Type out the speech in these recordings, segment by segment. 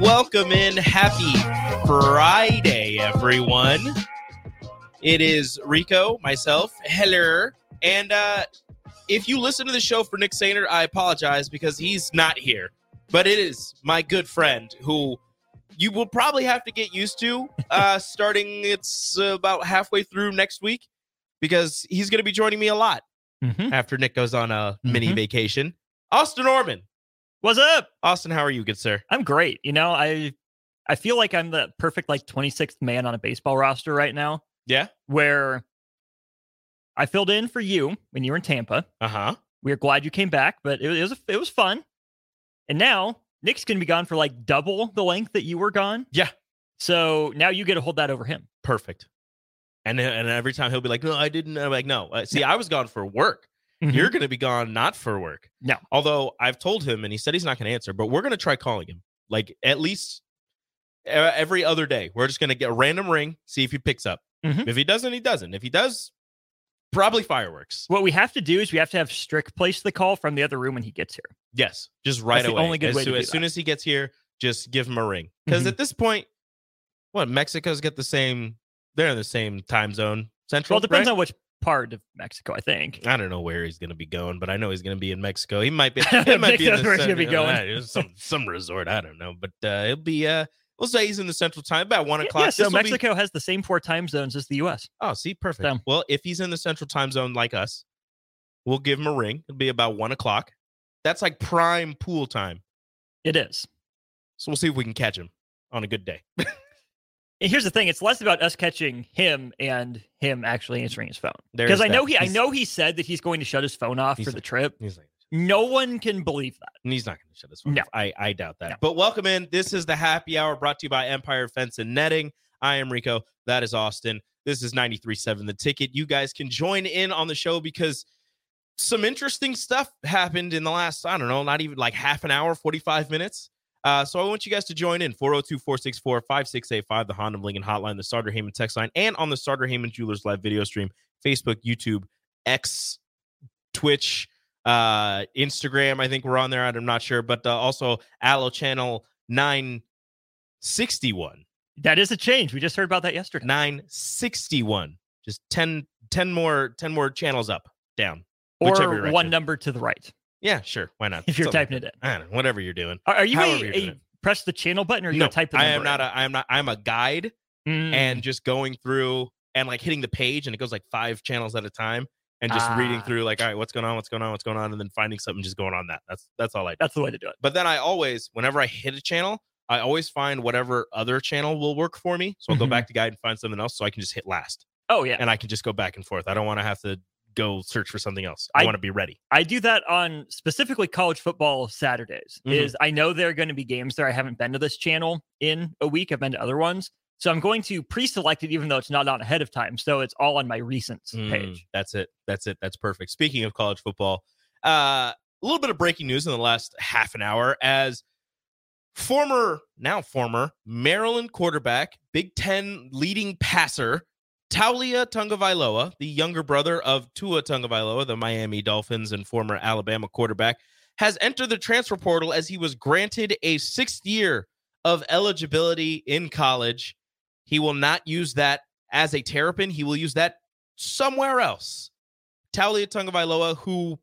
Welcome in. Happy Friday, everyone. It is Rico, myself, Heller, and uh, if you listen to the show for Nick Sainer, I apologize because he's not here. But it is my good friend who you will probably have to get used to uh, starting it's about halfway through next week because he's going to be joining me a lot Mhm. after Nick goes on a mini Mhm. vacation. Austin Orman. What's up? Austin, how are you, good sir? I'm great. You know, I I feel like I'm the perfect like 26th man on a baseball roster right now, Yeah. where I filled in for you when you were in Tampa. Uh huh. We are glad you came back, but it, it was it was fun. And now Nick's gonna be gone for like double the length that you were gone. Yeah. So now you get to hold that over him. Perfect. And and every time he'll be like, "No, I didn't." I'm like, "No, uh, see, I was gone for work. You're going to be gone not for work." Mm-hmm. No. Although I've told him, and he said he's not going to answer, but we're going to try calling him like at least every other day. We're just going to get a random ring, see if he picks up. Mhm. If he doesn't, he doesn't. If he does, probably fireworks. What we have to do is we have to have Strick place the call from the other room when he gets here. Yes, just right That's the away. only good as way to soon, do as soon as he gets here, just give him a ring. Because Mhm. at this point, what Mexico's got the same. They're in the same time zone. Central. Well, it depends right? on which part of Mexico, I think. I don't know where he's going to be going, but I know he's going to be in Mexico. He might be. It might be in where he's gonna be uh, going. uh, some some resort. I don't know, but uh, it'll be. Uh, we'll say he's in the central time about one Yeah, o'clock. yeah, so will be- Mexico has the same four time zones as the U.S. oh, see, perfect. So- Well, if he's in the central time zone like us, we'll give him a ring. It'll be about one o'clock. That's like prime pool time. It is. So we'll see if we can catch him on a good day. And here's the thing: it's less about us catching him and him actually answering his phone. Because I that. know he, I know he said that he's going to shut his phone off He's for the trip. He's like, No one can believe that. And he's not going to shut his phone No. off. I, I doubt that. No. But welcome in. This is the happy hour brought to you by Empire Fence and Netting. I am Rico. That is Austin. This is 93.7 The Ticket. You guys can join in on the show because some interesting stuff happened in the last, I don't know, not even like half an hour, 45 minutes. Uh, so I want you guys to join in 402 464 5685, the Honda Lincoln hotline, the Sartor Hamann text line, and on the Sartor Hamann Jewelers live video stream, Facebook, YouTube, X, Twitch, uh, Instagram. I think we're on there. I'm not sure, but uh, also Allo Channel 961. That is a change. We just heard about that yesterday. 961. Just 10, 10 more 10 more channels up, down. Or one number to the right Yeah, sure. Why not? if you're Something typing it in. I don't know, whatever you're doing. Are, are you However a, you're a it. press the channel button or you no, type the I am not in? a I am not I'm a guide Mm. and just going through and like hitting the page and it goes like five channels at a time and just reading Ah. through like, all right, what's going on, what's going on, what's going on, and then finding something just going on that. That's that's all I do. That's the way to do it. But then I always, whenever I hit a channel, I always find whatever other channel will work for me. So I'll go Mhm. back to guide and find something else so I can just hit last Oh yeah, and I can just go back and forth. I don't want to have to go search for something else. I, I- want to be ready. I do that on specifically college football Saturdays. Mhm. Is I know there are going to be games there. I haven't been to this channel in a week. I've been to other ones, so I'm going to pre-select it, even though it's not on ahead of time. So it's all on my recents Mm, page. That's it. That's it. That's perfect. Speaking of college football, uh, a little bit of breaking news in the last half an hour as former, now former Maryland quarterback, Big Ten leading passer, Taulia Tagovailoa, the younger brother of Tua Tagovailoa, the Miami Dolphins and former Alabama quarterback, has entered the transfer portal as he was granted a sixth year of eligibility in college. He will not use that as a terrapin. He will use that somewhere else. Taulia Tagovailoa, who,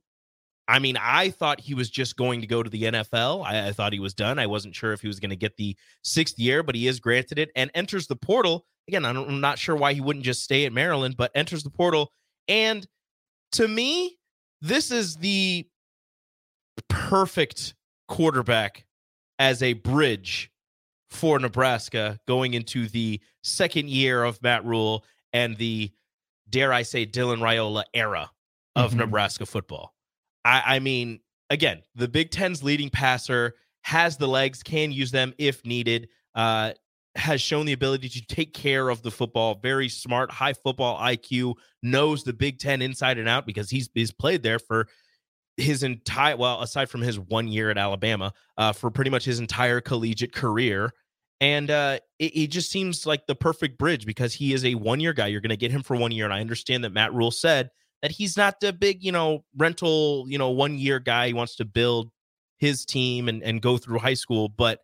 I mean, I thought he was just going to go to the NFL. I, I thought he was done. I wasn't sure if he was going to get the sixth year, but he is granted it and enters the portal. Again, I I'm not sure why he wouldn't just stay at Maryland, but enters the portal. And to me, this is the perfect quarterback as a bridge for Nebraska going into the second year of Matt Rhule and the, dare I say, Dylan Raiola era of Mhm. Nebraska football. I, I mean, again, the Big Ten's leading passer has the legs, can use them if needed, uh, has shown the ability to take care of the football. Very smart, high football IQ, knows the Big Ten inside and out because he's he's played there for his entire well, aside from his one year at Alabama, uh, for pretty much his entire collegiate career. And uh, it, it just seems like the perfect bridge because he is a one year guy. You're going to get him for one year. And I understand that Matt Rhule said that he's not the big, you know, rental, you know, one year guy. He wants to build his team and, and go through high school. But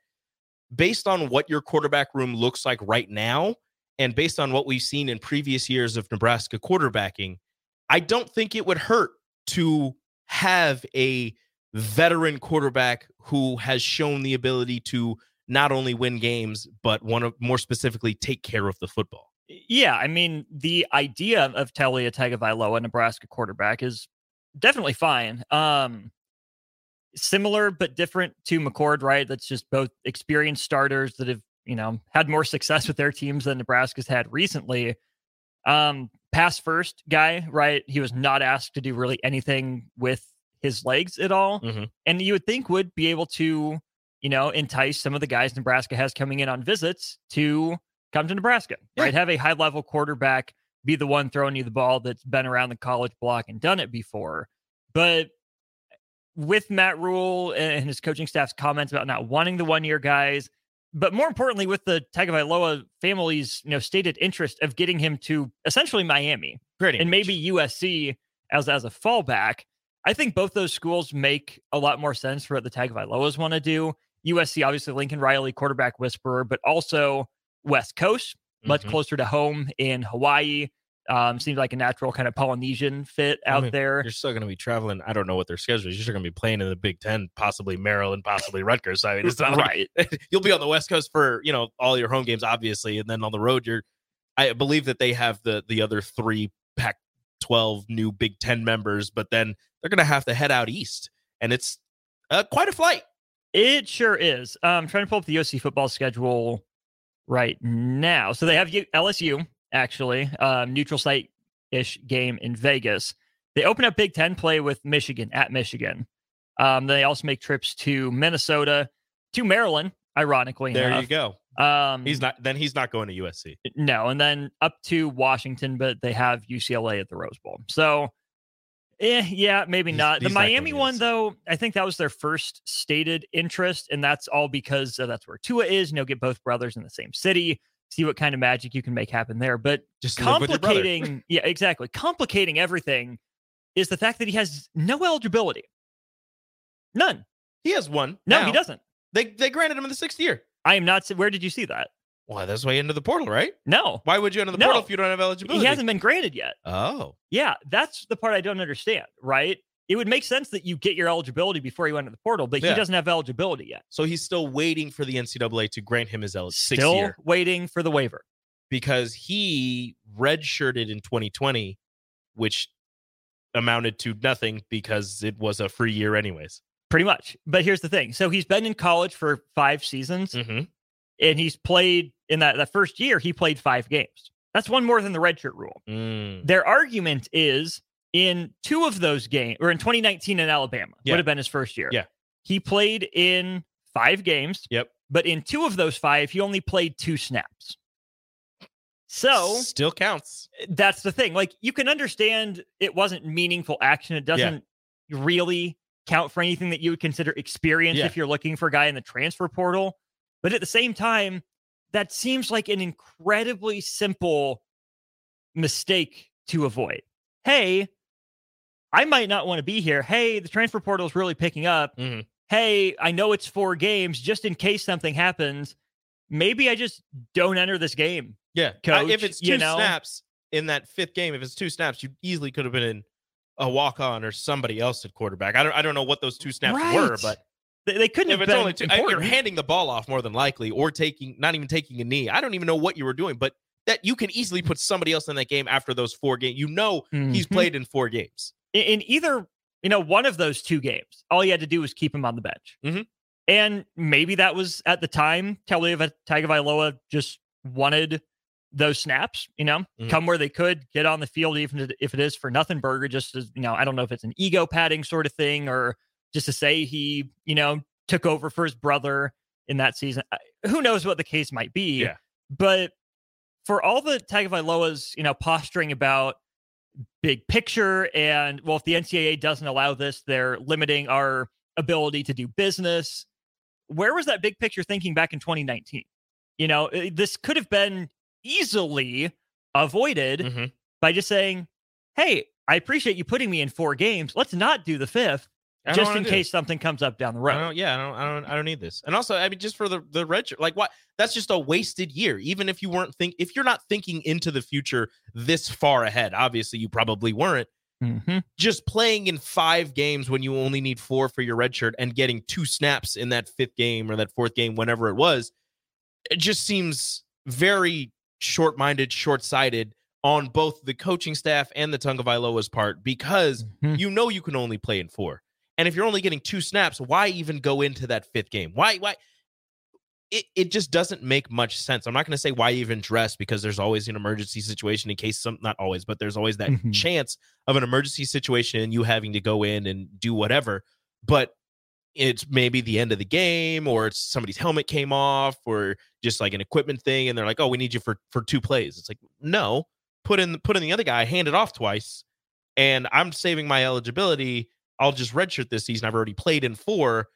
based on what your quarterback room looks like right now, and based on what we've seen in previous years of Nebraska quarterbacking, I don't think it would hurt to have a veteran quarterback who has shown the ability to not only win games, but one of more specifically take care of the football. Yeah, I mean, the idea of Taulia Tagovailoa, Nebraska quarterback, is definitely fine. Um, similar but different to McCord, right? That's just both experienced starters that have, you know, had more success with their teams than Nebraska's had recently. Um, pass first guy, right? He was not asked to do really anything with his legs at all. Mhm. And you would think would be able to, you know, entice some of the guys Nebraska has coming in on visits to come to Nebraska, Yeah. right? Have a high level quarterback be the one throwing you the ball that's been around the college block and done it before. But with Matt Rhule and his coaching staff's comments about not wanting the one year guys, but more importantly, with the Tagovailoa family's you know stated interest of getting him to essentially Miami Pretty and much. maybe USC as as a fallback. I think both those schools make a lot more sense for what the Tagovailoas want to do. USC, obviously, Lincoln Riley, quarterback whisperer, but also West Coast, much Mhm. closer to home in Hawaii. Um, seems like a natural kind of Polynesian fit I out mean, there. You're still going to be traveling. I don't know what their schedule is. You're still going to be playing in the Big Ten, possibly Maryland, possibly Rutgers. I mean, it's not like right. you'll be on the West Coast for you know all your home games, obviously, and then on the road, you're. I believe that they have the the other three Pac-12 new Big Ten members, but then they're going to have to head out east, and it's uh, quite a flight. It sure is. Um, I'm trying to pull up the USC football schedule right now. So they have LSU actually, um, neutral site ish game in Vegas. They open up Big Ten play with Michigan at Michigan. Um, they also make trips to Minnesota, to Maryland. Ironically, There enough. you go. Um, He's not. Then he's not going to USC. no, and then up to Washington, but they have UCLA at the Rose Bowl. So, eh, yeah, maybe He's- not. The he's not going Miami to one, though, I think that was their first stated interest, and that's all because uh, that's where Tua is. You know, get both brothers in the same city, see what kind of magic you can make happen there. But Just live with your brother. complicating, yeah, exactly. Complicating everything is the fact that he has no eligibility. None. He has one. No, now. he doesn't. They they granted him in the sixth year. I am not. Where did you see that? Well, that's way into the portal, right? No, Why would you enter the No. portal if you don't have eligibility? he hasn't been granted yet. Oh, Yeah, that's the part I don't understand, right? It would make sense that you get your eligibility before you enter the portal, but Yeah. he doesn't have eligibility yet. so he's still waiting for the NCAA to grant him his eligibility. Still year. waiting for the waiver. because he redshirted in 2020, which amounted to nothing because it was a free year anyways. Pretty much. But here's the thing. So he's been in college for five seasons Mm-hmm. and he's played in that, that first year, he played five games. That's one more than the redshirt rule. Mm. Their argument is in two of those games, or in 2019 in Alabama, Yeah. would have been his first year. Yeah. He played in five games. Yep. But in two of those five, he only played two snaps. So still counts. that's the thing. Like you can understand it wasn't meaningful action. It doesn't really count for anything that you would consider experience Yeah. if you're looking for a guy in the transfer portal. But at the same time, that seems like an incredibly simple mistake to avoid. Hey, I might not want to be here. Hey, the transfer portal is really picking up. Mhm. Hey, I know it's four games. Just in case something happens, maybe I just don't enter this game. Yeah. Uh, Coach, if it's you two know? snaps in that fifth game, if it's two snaps, you easily could have been in a walk on or somebody else at quarterback. I don't I don't know what those two snaps were, but They, they couldn't if have it's been only two, I- you're handing the ball off more than likely, or taking not even taking a knee. I don't even know what you were doing, but that you can easily put somebody else in that game after those four games. You know he's Mhm. played in four games. In, in either you know one of those two games all you had to do was keep him on the bench Mhm. and maybe that was at the time Taulia Tagovailoa just wanted those snaps you know Mhm. come where they could get on the field even if- if it is for nothing burger just as you know i don't know if it's an ego padding sort of thing or just to say he you know took over for his brother in that season who knows what the case might be Yeah. but for all the Tagovailoa's, you know, posturing about big picture and well, if the NCAA doesn't allow this, they're limiting our ability to do business. Where was that big picture thinking back in 2019? You know, eh, this could have been easily avoided Mhm. by just saying, "Hey, I appreciate you putting me in four games. Let's not do the fifth, I just in case something comes up down the I road." don't, yeah, I don't, I don't, I don't need this. And also, I mean, just for the the red shirt, like what? That's just a wasted year. Even if you weren't think, if you're not thinking into the future this far ahead, obviously you probably weren't. Mhm. Just playing in five games when you only need four for your red shirt and getting two snaps in that fifth game or that fourth game, whenever it was, it just seems very short-minded, short-sighted on both the coaching staff and the Tagovailoa's part because Mhm. you know you can only play in four. And if you're only getting two snaps, why even go into that fifth game? Why why it, it just doesn't make much sense. I'm not going to say why even dress because there's always an emergency situation in case some not always, but there's always that Mhm. chance of an emergency situation and you having to go in and do whatever. But it's maybe the end of the game or it's somebody's helmet came off or just like an equipment thing and they're like, "Oh, we need you for for two plays." It's like, "No, put in put in the other guy, hand it off twice, and I'm saving my eligibility. I'll just redshirt this season. I've already played in four.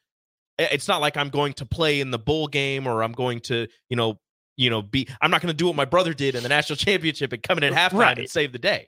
It's not like I'm going to play in the bowl game or I'm going to, you know, you know, be. I'm not going to do what my brother did in the national championship and come in at halftime Right. and save the day.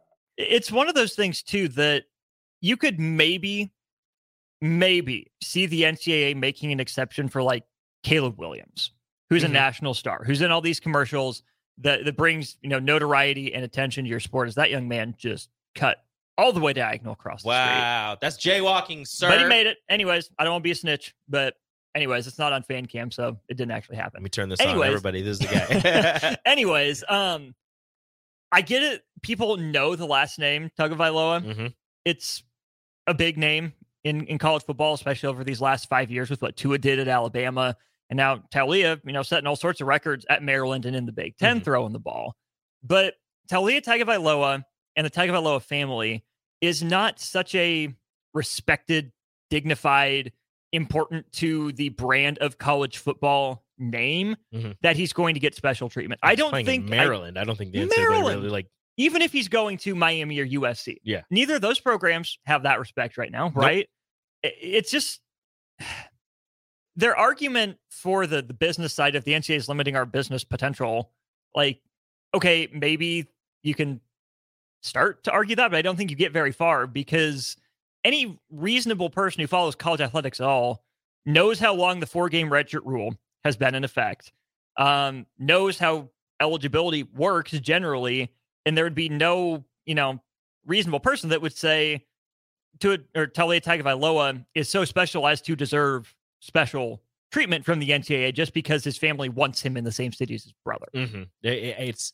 it's one of those things too that you could maybe maybe see the ncaa making an exception for like caleb williams who's Mhm. a national star who's in all these commercials that, that brings you know notoriety and attention to your sport is that young man just cut all the way diagonal across the street. Wow, that's jaywalking, sir. but he made it anyways i don't want to be a snitch but anyways it's not on fan cam so it didn't actually happen Let me turn this Anyways. on, everybody. This is the guy. anyways um i get it people know the last name Tagovailoa. Mhm. it's a big name in, in college football, especially over these last five years with what Tua did at Alabama And now Taulia, you know, setting all sorts of records at Maryland and in the Big 10 Mhm. throwing the ball. But Taulia Tagovailoa and the Tagovailoa family is not such a respected, dignified, important to the brand of college football name Mhm. that he's going to get special treatment. I don't think Maryland. I, don't think the NCAA Maryland! really like. even if he's going to Miami or USC. Yeah. Neither of those programs have that respect right now, right? I- It's just their argument for the, the business side of the NCAA is limiting our business potential. Like, okay, maybe you can start to argue that, but I don't think you get very far because any reasonable person who follows college athletics at all knows how long the four game redshirt rule has been in effect, um, knows how eligibility works generally, and there would be no, you know, reasonable person that would say to or Taulia Tagovailoa is so special as to deserve special treatment from the NCAA just because his family wants him in the same city as his brother. Mhm. I- It's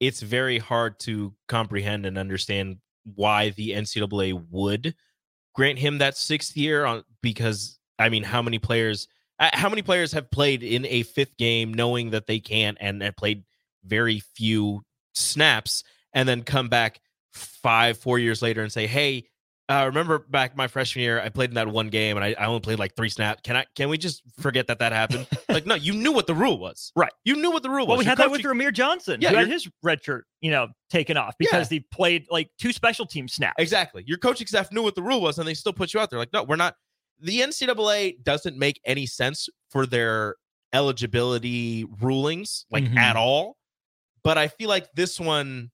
it's very hard to comprehend and understand why the NCAA would grant him that sixth year on because I mean, how many players? Uh, How many players have played in a fifth game knowing that they can't and have played very few snaps and then come back five, four years later and say, "Hey, uh, remember back my freshman year, I played in that one game and I, I only played like three snaps. Can I? Can we just forget that that happened? like, no, you knew what the rule was, Right. You knew what the rule Well, was. we Your had that with Rahmir Johnson, Yeah, who had his red shirt, you know, taken off because he played like two special team snaps. Exactly. Your coaching staff knew what the rule was and they still put you out there. Like, no, we're not. The NCAA doesn't make any sense for their eligibility rulings, like Mhm. at all. But I feel like this one,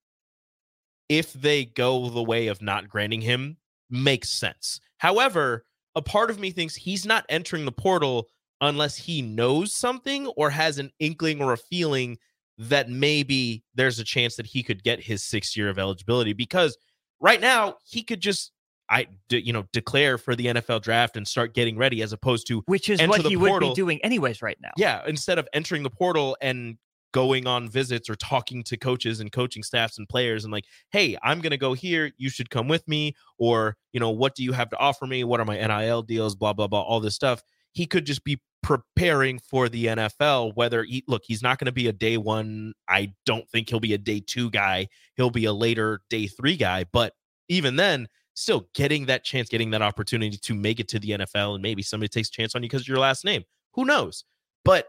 if they go the way of not granting him, makes sense. However, a part of me thinks he's not entering the portal unless he knows something or has an inkling or a feeling that maybe there's a chance that he could get his sixth year of eligibility because right now he could just I de- you know declare for the NFL draft and start getting ready as opposed to Which is what he would be doing anyways right now. yeah instead of entering the portal and going on visits or talking to coaches and coaching staffs and players and like hey i'm going to go here. You should come with me or you know what do you have to offer me? What are my nil deals? blah blah blah all this stuff. He could just be preparing for the nfl whether he look he's not going to be a day one i don't think he'll be a day two guy. He'll be a later day three guy. But even then still getting that chance getting that opportunity to make it to the nfl and maybe somebody takes a chance on you because of your last name. Who knows? But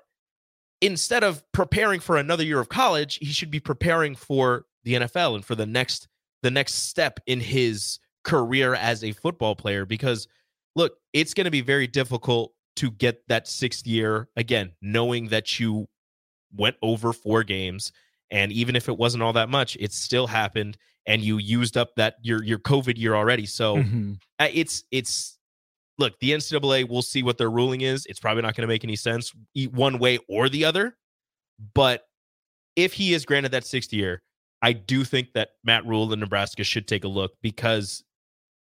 instead of preparing for another year of college, he should be preparing for the NFL and for the next the next step in his career as a football player because look, it's going to be very difficult to get that 6th year again, knowing that you went over 4 games and even if it wasn't all that much, it still happened and you used up that your your COVID year already. So Mhm. uh, it's it's look the ncaa will see what their ruling is it's probably not going to make any sense one way or the other but if he is granted that sixth year i do think that matt Rhule in nebraska should take a look because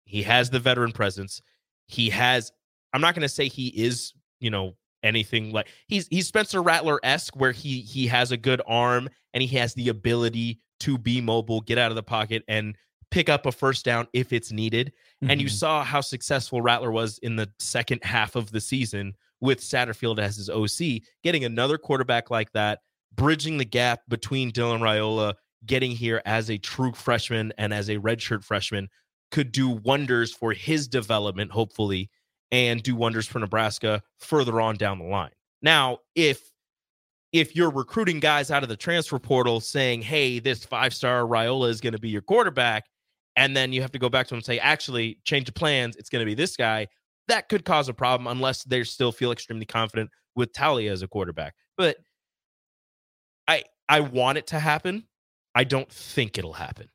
he has the veteran presence he has i'm not going to say he is you know anything like he's he's spencer rattler-esque where he he has a good arm and he has the ability to be mobile get out of the pocket and pick up a first down if it's needed and you Mhm. saw how successful Rattler was in the second half of the season with Satterfield as his OC, getting another quarterback like that, bridging the gap between Dylan Raiola getting here as a true freshman and as a redshirt freshman could do wonders for his development, hopefully, and do wonders for Nebraska further on down the line. Now, if if you're recruiting guys out of the transfer portal saying, hey, this five star Raiola is going to be your quarterback, and then you have to go back to them and say, actually, change of plans, it's going to be this guy, that could cause a problem unless they still feel extremely confident with Taulia as a quarterback. But I I want it to happen. I don't think it'll happen.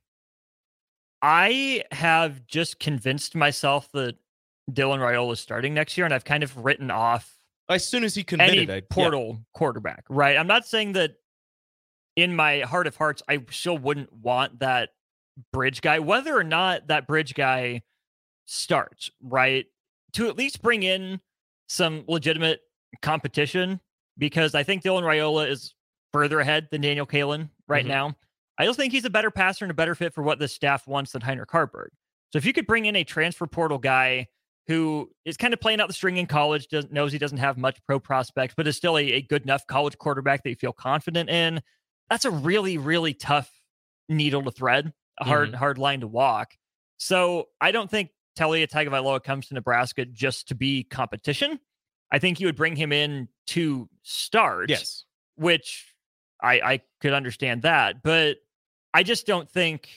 I have just convinced myself that Dylan Raiola is starting next year, and I've kind of written off As soon as he any committed, yeah. portal quarterback. Right? I'm not saying that in my heart of hearts, I still wouldn't want that bridge guy, whether or not that bridge guy starts. Right? To at least bring in some legitimate competition, because I think Dylan Raiola is further ahead than Daniel Kaelin right Mhm. now. I just think he's a better passer and a better fit for what the staff wants than Heinrich Haarberg. So if you could bring in a transfer portal guy who is kind of playing out the string in college, doesn't knows he doesn't have much pro prospects, but is still a, a good enough college quarterback that you feel confident in. That's a really, really tough needle to thread, a hard, mm-hmm. hard line to walk. So I don't think Taulia Tagovailoa comes to Nebraska just to be competition. I think you would bring him in to start. Yes. Which I, I could understand that, but I just don't think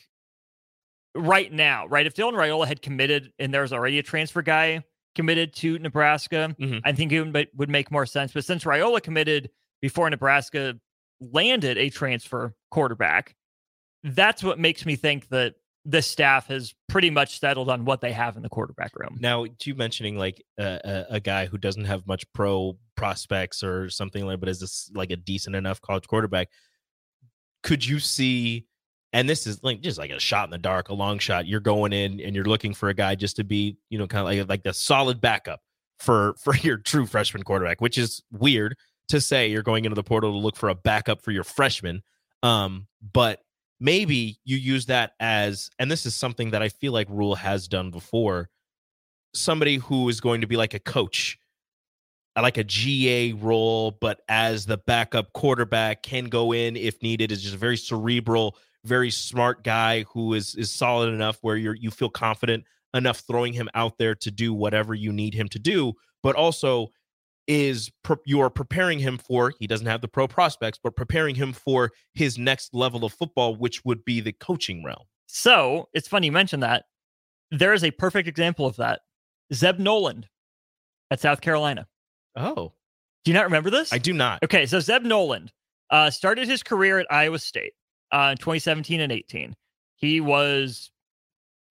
right now, right? If Dylan Raiola had committed and there's already a transfer guy committed to Nebraska, Mhm. I think it would, make more sense. But since Raiola committed before Nebraska landed a transfer quarterback, that's what makes me think that the staff has pretty much settled on what they have in the quarterback room. Now, to you mentioning like a, a, a guy who doesn't have much pro prospects or something like, but is this like a decent enough college quarterback? Could you see? And this is like just like a shot in the dark, a long shot. You're going in and you're looking for a guy just to be, you know, kind of like like the solid backup for for your true freshman quarterback, which is weird to say. You're going into the portal to look for a backup for your freshman, um, but maybe you use that as, and this is something that I feel like Rhule has done before somebody who is going to be like a coach, uh, like a GA role, but as the backup quarterback can go in if needed. Is just a very cerebral, very smart guy who is is solid enough where you're you feel confident enough throwing him out there to do whatever you need him to do, but also is pre- you are preparing him for he doesn't have the pro prospects but preparing him for his next level of football which would be the coaching realm So it's funny you mentioned that. There is a perfect example of that. Zeb Noland at South Carolina. oh Do you not remember this? i do not Okay, so Zeb Noland uh, started his career at Iowa State uh, 2017 and 18. He was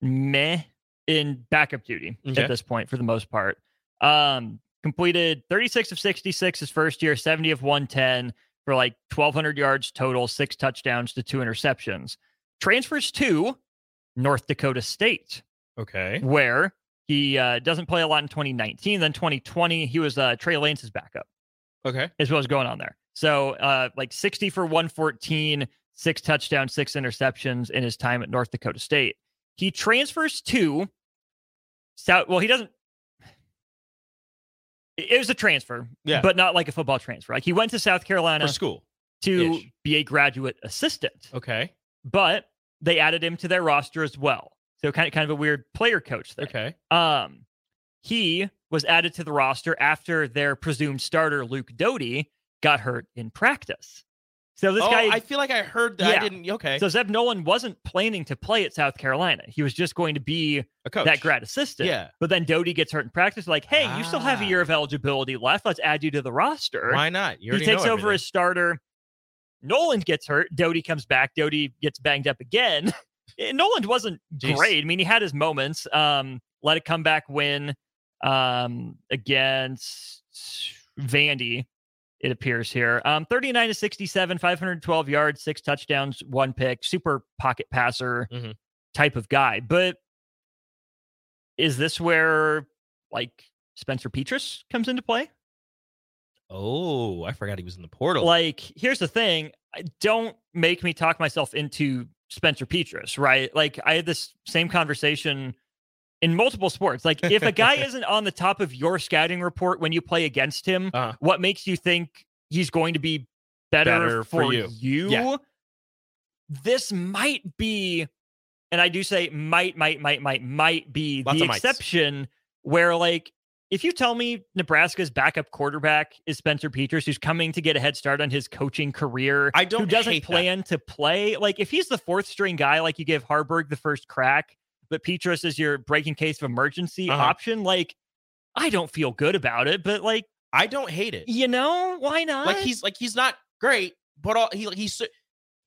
meh in backup duty Okay. at this point for the most part. Um, completed 36 of 66 his first year, 70 of 110 for like 1,200 yards total, six touchdowns to two interceptions. Transfers to North Dakota State okay where he uh, doesn't play a lot in 2019. Then 2020, he was uh, Trey Lance's backup okay is what was going on there. So uh like 60 for 114, six touchdowns, six interceptions in his time at North Dakota State. He transfers to South well, he doesn't it was a transfer, Yeah. but not like a football transfer. Like he went to South Carolina for school to ish. be a graduate assistant, okay but they added him to their roster as well. So kind of kind of a weird player coach thing. okay Um, he was added to the roster after their presumed starter Luke Doty got hurt in practice. So this oh, guy, I feel like I heard that. Yeah. I didn't. Okay, so Zeb Noland wasn't planning to play at South Carolina. He was just going to be a coach. that grad assistant. Yeah. But then Doty gets hurt in practice. Like, hey, you still have a Ah. year of eligibility left. Let's add you to the roster. Why not? You he takes over as starter. Noland gets hurt. Doty comes back. Doty gets banged up again. Eh, Noland wasn't Jeez. great. I mean, he had his moments. Um, let it come back win um, against Vandy. It appears here. Um, 39 to 67, 512 yards, six touchdowns, one pick. Super pocket passer Mhm. type of guy. But is this where like Spencer Petras comes into play? Oh, I forgot he was in the portal. Like, here's the thing. Don't make me talk myself into Spencer Petras, right? Like, I had this same conversation in multiple sports. Like, if a guy isn't on the top of your scouting report when you play against him, Uh-huh. what makes you think he's going to be better, Better for for, you. you? Yeah. This might be, and I do say might, might, might, might, might be Lots the exception where, like, if you tell me Nebraska's backup quarterback is Spencer Petras, who's coming to get a head start on his coaching career, I don't who doesn't hate that. plan to play, like if he's the fourth string guy, like you give Haarberg the first crack, but Petras is your breaking case of emergency Uh-huh. option, like I don't feel good about it, but like I don't hate it. you know why not? Like he's like he's not great, but all, he he's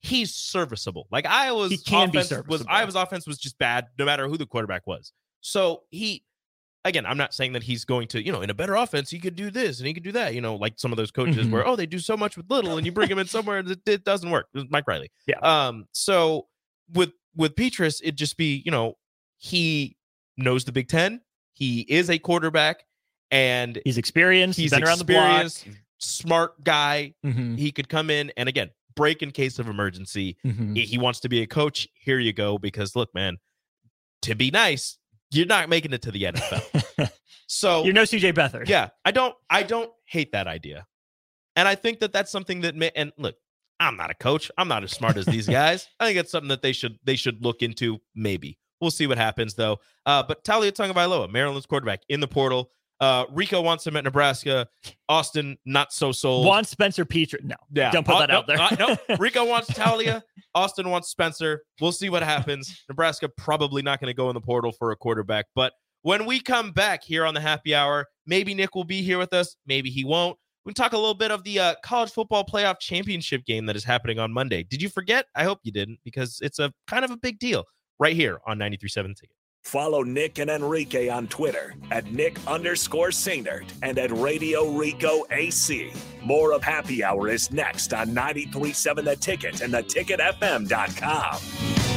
he's serviceable. Like Iowa's He can be offense was serviceable. Iowa's offense was just bad, no matter who the quarterback was. So he, again, I'm not saying that he's going to, you know, in a better offense he could do this and he could do that. You know, like some of those coaches Mhm. where oh they do so much with little and you bring him in somewhere and it, it doesn't work. It Mike Riley. Yeah. Um. So with with Petras, it'd just be you know he knows the Big Ten. He is a quarterback and he's experienced, he's been around the block. experienced, smart guy. Mhm, He could come in and again break in case of emergency. mhm. He- He wants to be a coach. Here you go. Because look, man, to be nice, you're not making it to the NFL. so You're no CJ Beathard. yeah, I don't I don't hate that idea. And I think that that's something that may, and look, I'm not a coach. I'm not as smart as these guys. I think it's something that they should they should look into maybe. We'll see what happens though. Uh, but Taulia Tagovailoa, Maryland's quarterback in the portal. Uh, Rico wants him at Nebraska. Austin not so sold. Juan Spencer Petrie. No, Yeah. don't put Uh, that no, out there. uh, no. Rico wants Taulia. Austin wants Spencer. We'll see what happens. Nebraska probably not going to go in the portal for a quarterback. But when we come back here on the happy hour, maybe Nick will be here with us. Maybe he won't. We can talk a little bit of the uh, college football playoff championship game that is happening on Monday. Did you forget? I hope you didn't because it's a kind of a big deal right here on 93.7 Ticket. Follow Nick and Enrique on Twitter at Nick underscore Sainert and at Radio Rico AC. More of Happy Hour is next on 93.7 The Ticket and theticketfm.com.